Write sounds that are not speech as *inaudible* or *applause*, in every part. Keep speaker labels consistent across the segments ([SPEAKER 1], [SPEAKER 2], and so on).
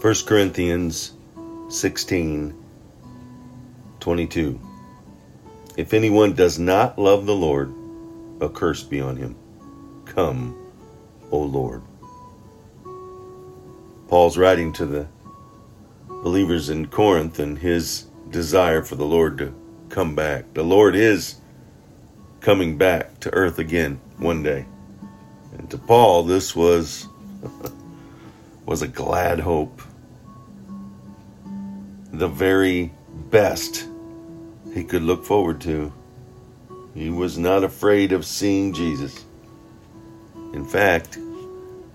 [SPEAKER 1] 1 Corinthians 16 22. If anyone does not love the Lord, a curse be on him. Come, O Lord. Paul's writing to the believers in Corinth and his desire for the Lord to come back. The Lord is coming back to earth again one day. And to Paul, this was *laughs* was a glad hope. The very best he could look forward to. He was not afraid of seeing Jesus. In fact,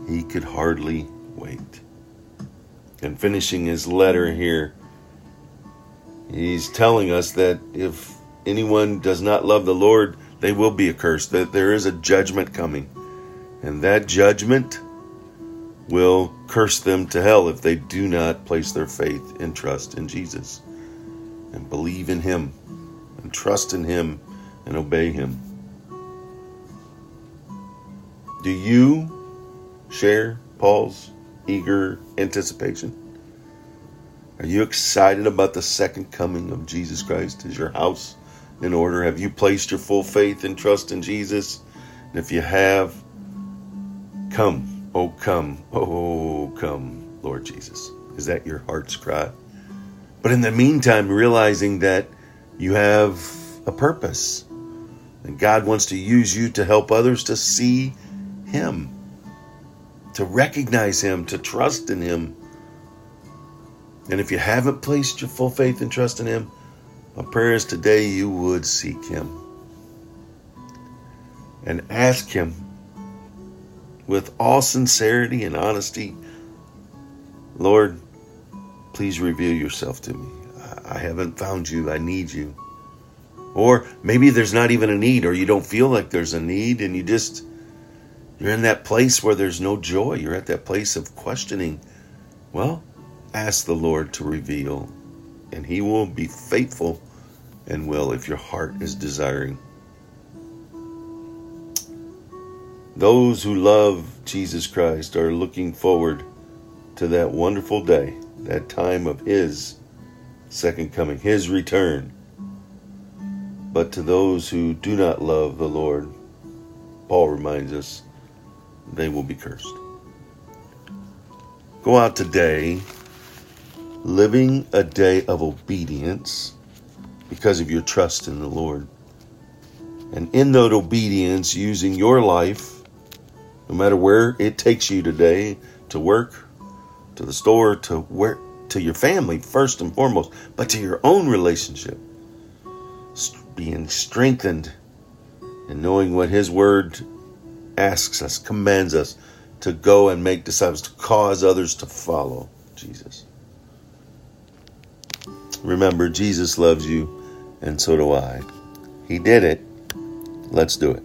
[SPEAKER 1] he could hardly wait. And finishing his letter here, he's telling us that if anyone does not love the Lord, they will be accursed, that there is a judgment coming. And that judgment will curse them to hell if they do not place their faith and trust in Jesus and believe in Him and trust in Him and obey Him. Do you share Paul's eager anticipation? Are you excited about the second coming of Jesus Christ? Is your house in order? Have you placed your full faith and trust in Jesus? And if you have, come, oh come, oh come, Lord Jesus. Is that your heart's cry? But in the meantime, realizing that you have a purpose and God wants to use you to help others to see Him, to recognize Him, to trust in Him. And if you haven't placed your full faith and trust in Him, my prayer is today you would seek Him and ask Him with all sincerity and honesty Lord, please reveal yourself to me. I haven't found you. I need you. Or maybe there's not even a need, or you don't feel like there's a need, and you just, you're in that place where there's no joy. You're at that place of questioning. Well, ask the Lord to reveal, and He will be faithful and will if your heart is desiring. Those who love Jesus Christ are looking forward to that wonderful day, that time of His second coming, His return. But to those who do not love the Lord, Paul reminds us, they will be cursed. Go out today living a day of obedience because of your trust in the Lord. And in that obedience, using your life, no matter where it takes you today, to work, to the store, to where to your family first and foremost, but to your own relationship being strengthened and knowing what His Word asks us, commands us to go and make disciples, to cause others to follow Jesus. Remember, Jesus loves you, and so do I. He did it. Let's do it.